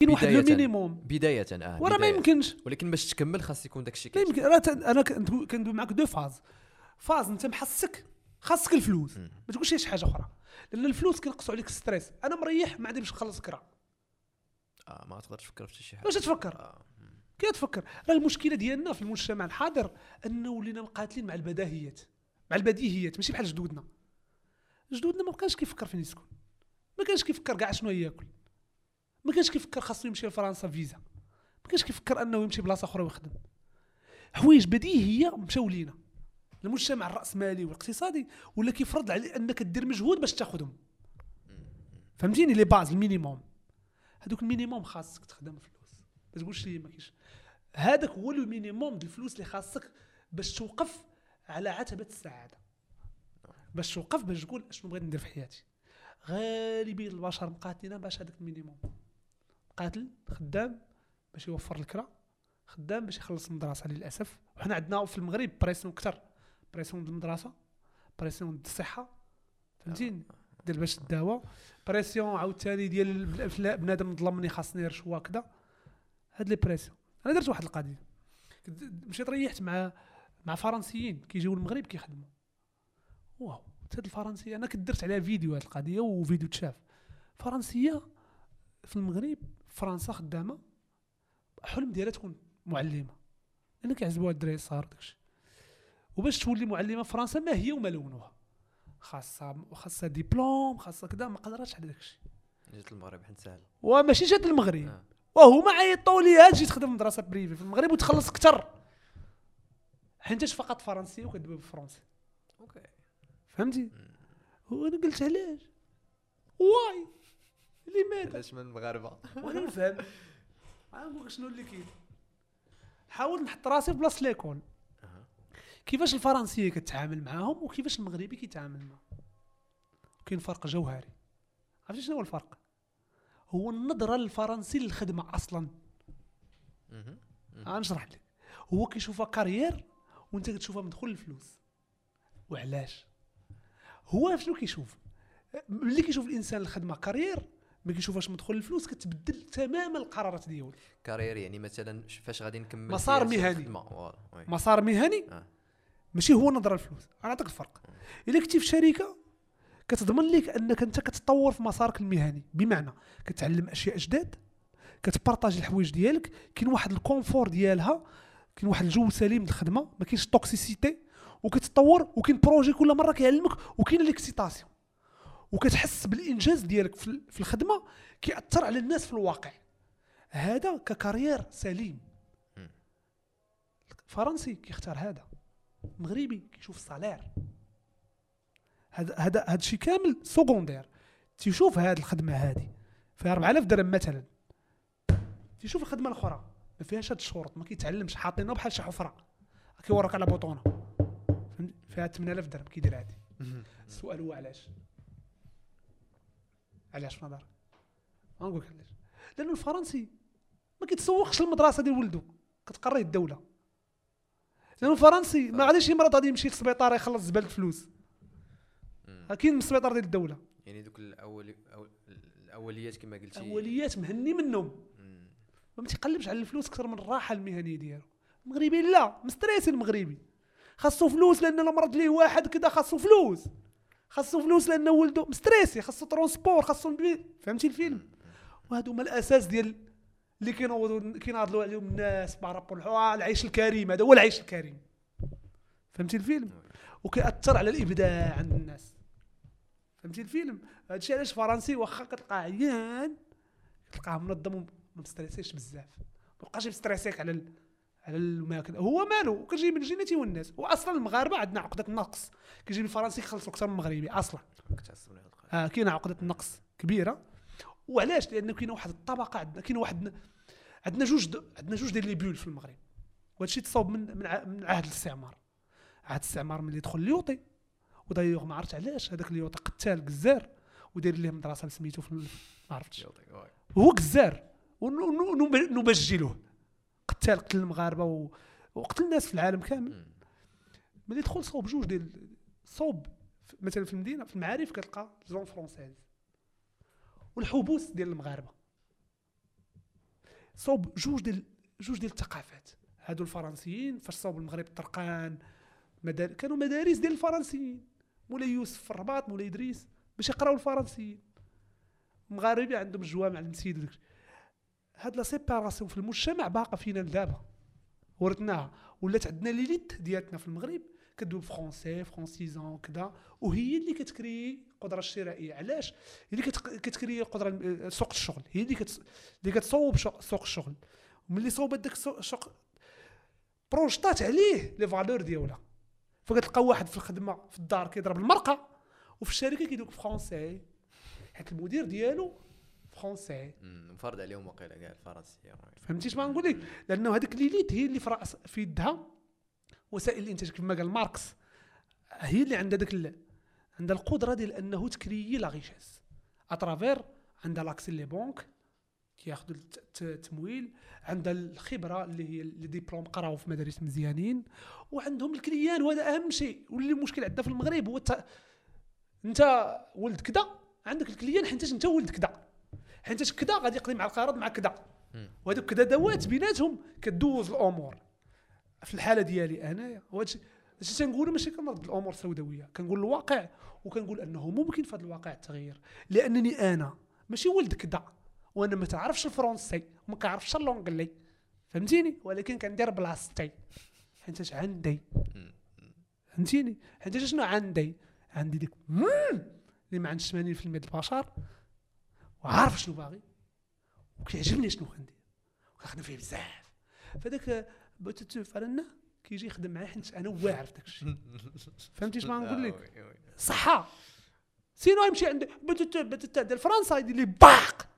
كاين واحد بداية. ال minimum بداية آه وراه ما. يمكنش. ولكن باش تكمل خاص يكون داكشي ما يمكن. أنا كندوي معاك deux phases. phase أنت محسك. خاصك الفلوس. ما تقولش شي حاجة أخرى. لأن الفلوس كينقصوا عليك ال stress أنا مريح ما عندي باش نخلص كرا. آه ما تقدرش تفكر في شي حاجة. واش تفكر؟ آه. كي تفكر. راه المشكلة ديالنا في المجتمع الحاضر أنه ولينا مقاتلين مع البداهيات. مع البديهيات ماشي بحال جدودنا. جدودنا ما بقاش كيفكر فين يسكن. ما كانش كيفكر كاع شنو ياكل. ما كانش كيفكر خاصو يمشي لفرنسا فيزا. ما كانش كيفكر انه يمشي بلاصة أخرى ويخدم. حوايج بديهية مشاو لينا. المجتمع الرأسمالي والاقتصادي ولا كيفرض على انك دير مجهود باش تاخذهم فهمتيني les bases ال minimum. هذوك ال minimum خاصك تخدم فلوس. ما تقولش لي ما كاينش. هذاك هو le minimum ديال الفلوس اللي خاصك باش توقف على عتبة السعادة. باش توقف باش تقول أشنو بغيت ندير في حياتي. غالبية البشر مقاتلين باش هذاك ال minimum. قاتل خدام باش يوفر الكرا خدام باش يخلص المدرسة للأسف. وحنا عندنا في المغرب pression كثر pression د المدرسة pression د الصحة فهمتيني؟ ديال باش تداوى pression عاوتاني ديال بنادم ظلمني خاصني رشوه كذا هاد les pressions. أنا درت واحد القضية. مشيت ريحت مع مع فرنسيين كيجيو المغرب كيخدموا واو هاد الفرنسية. أنا كنت درت عليها فيديو هاد القضية وفيديو تشاف. فرنسية في المغرب فرنسا خدامة حلم ديالها تكون معلمة. لأن كيعجبوها الدراري الصغار وداكشي وباش تولي معلمة في فرنسا ما هي وما لونها. خاصها خاصها ديبلوم خاصها كذا ما قدراتش على داكشي. جيت المغرب حيت سهل. وماشي جات المغرب. آه. وهما عيطوا لي جيت تخدم مدرسة privée في المغرب وتخلص أكثر حيتاش فقط فرنسيه وكدوي بالفرنسي okay. فهمتي؟ وأنا قلت علاش؟ why؟ لماذا علاش من المغاربة؟ وأنا نفهم. نقول لك شنو اللي كاين حاول نحط راسي في بلاصة l'école أها. كيفاش الفرنسية كتعامل معاهم وكيفاش المغربي كيتعامل معاهم؟ كاين فرق جوهري. عرفتي شنو هو الفرق؟ هو النظرة للفرنسي للخدمة أصلا. غنشرح لك. هو كيشوفها carrière وانت كتشوفها مدخول الفلوس. وعلاش؟ هو شنو كيشوف؟ ملي كيشوف الإنسان الخدمه carrière ما كيشوفهاش مدخول الفلوس كتبدل تماما القرارات ديالو carrière يعني مثلا فاش غادي نكمل مسار مهني. مسار مهني؟ آه. ماشي هو نظره الفلوس. أنا نعطيك الفرق. إلا كنتي في شركة كتضمن لك أنك أنت كتطور في مسارك المهني. بمعنى كتعلم أشياء جداد كت partage الحوايج ديالك. كاين واحد ال confort ديالها كاين واحد الجو سليم للخدمة. ما كاينش toxicité وكتطور وكاين projet كل مرة كيعلمك وكاين l'excitation وكتحس بالإنجاز ديالك في ال- في الخدمة كيأثر على الناس في الواقع. هذا ك carrière سليم. فرنسي كيختار هذا مغربي كيشوف ال salaire. هذا هذا هذا الشيء كامل secondaire تيشوف هذه الخدمة هذه فيها 4000 درهم مثلا. تيشوف الخدمة الأخرى ما فيهاش هاد الشروط ما كيتعلمش حاطينه بحال شي حفرة. كيوريك على بوطونه؟ فيها 8000 درهم كيدير مهم. السؤال هو علاش؟ علاش في نظرك غنقول لك علاش. لأنه الفرنسي ما كيتسوقش للمدرسه ديال ولده كتقريه الدولة. لأنه الفرنسي ما غاديش يمرض غادي يمشي للسبيطار يخلص زبالة فلوس مم. كاين من السبيطار ديال الدولة. يعني دوك الأول الأوليات كما قلتي. اوليات مهني منهم. ما تيقلبش على الفلوس أكثر من الراحة المهنية ديالو. المغربي لا م stressé المغربي. خاصو فلوس لأن لو مرض ليه واحد كذا خاصو فلوس. خاصو فلوس لأنه ولده م stressé خاصو transport خاصو فهمتي الفيلم؟ وهادو هما الأساس ديال اللي كينوضوا كيناضلوا عليهم الناس par rapport العيش الكريم هذا هو العيش الكريم. فهمتي الفيلم؟ وكيأثر على الإبداع عند الناس. فهمتي الفيلم؟ هادشي علاش فرنسي واخا كتلقاه عيان تلقاه منظم وما مستريسيش بزاف. ما بقاش مستريسيك على. على الماكل هو مالو كتجي من جيناتي والناس واصلا المغاربة عندنا عقدة النقص كيجي الفرنسي كيخلصوا أكثر من المغربي أصلا. آه كاينة عقدة النقص كبيرة. وعلاش؟ لأنه كاينة واحد الطبقة عندنا كاين واحد عندنا جوج. عندنا جوج ديال لي بيول في المغرب. وهذا الشيء تصاوب من من, ع... من عهد الاستعمار. عهد الاستعمار ملي دخل اليوطي. ودايوغ ما عرفت علاش هذاك اليوطي قتال قزار وداير ليه مدرسة سميتو في ما عرفتش. هو قزار ونبجلوه قتال قتل المغاربة و... وقتل الناس في العالم كامل. ملي دخل صوب جوج ديال صوب مثلا في المدينة في المعارف كتلقى زون فرونسيز والحبوس ديال المغاربة. صوب جوج ديال جوج ديال الثقافات. هادو الفرنسيين فاش صوب المغرب طرقان مدار... كانوا مدارس ديال الفرنسيين. مولاي يوسف في الرباط مولاي إدريس باش يقراو الفرنسيين. المغاربه عندهم الجوامع المسيد وداك هاد la séparation في المجتمع باقا فينا لدابا. ورثناها ولات عندنا l'élite ديالتنا في المغرب كدوي français فرونسيزون كذا وهي اللي كت créer القدره الشرائية. علاش؟ هي اللي كت créer القدره الم- سوق الشغل. هي اللي كت... اللي كتصوب سوق الشغل. وملي صوبت داك السوق بروجطات عليه les valeurs ديالها. فكتلقى واحد في الخدمة في الدار كيضرب المرقة وفي الشركة كيدوي français. حيت المدير ديالو فرونسي مم، مفرض عليهم وقيله كاع الفرنسيه فهمتي ما نقول لك؟ لأنه هذيك l'élite هي اللي في راس في يدها وسائل الانتاج كما قال ماركس. هي اللي عندها داك عندها القدرة ديال أنه ت créer la richesse. à travers عندها l'accès les banques كياخذوا الت- الت- التمويل عندها الخبرة اللي هي les diplômes قراو في مدارس مزيانين وعندهم ال clients وهذا أهم شيء. واللي المشكل عندنا في المغرب هو. أنت ولد كذا عندك ال clients حيت أنت ولد كذا حيت كذا غادي يقضي مع القرض مع كذا. وهذوك كذا دوات بيناتهم كدوز الأمور. في الحالة ديالي انايا وهادشي هادشي تنقولو ماشي كنرد الأمور السوداوية. كنقول الواقع وكنقول أنه ممكن في هذا الواقع التغيير. لأنني أنا ماشي ولد كذا وأنا ما تعرفش الفرنسي وما كنعرفش اللونجلي فهمتيني؟ ولكن كندير بلاصتي. حيت عندي. فهمتيني؟ حيت شنو عندي؟ عندي ديك اللي ما عندش 80% ديال البشر. وعارف شنو باغي وكيعجبني شنو كندير وكنخدم فيه بزاف. فداك بوتوتو فرنا كيجي يخدم معايا حيت أنا واعر في داك الشيء. فهمتي اش ما نقول لك؟ آه،. صحة. سينو يمشي عند بوتوتو بوتوتو ديال فرنسا يدير لي باق.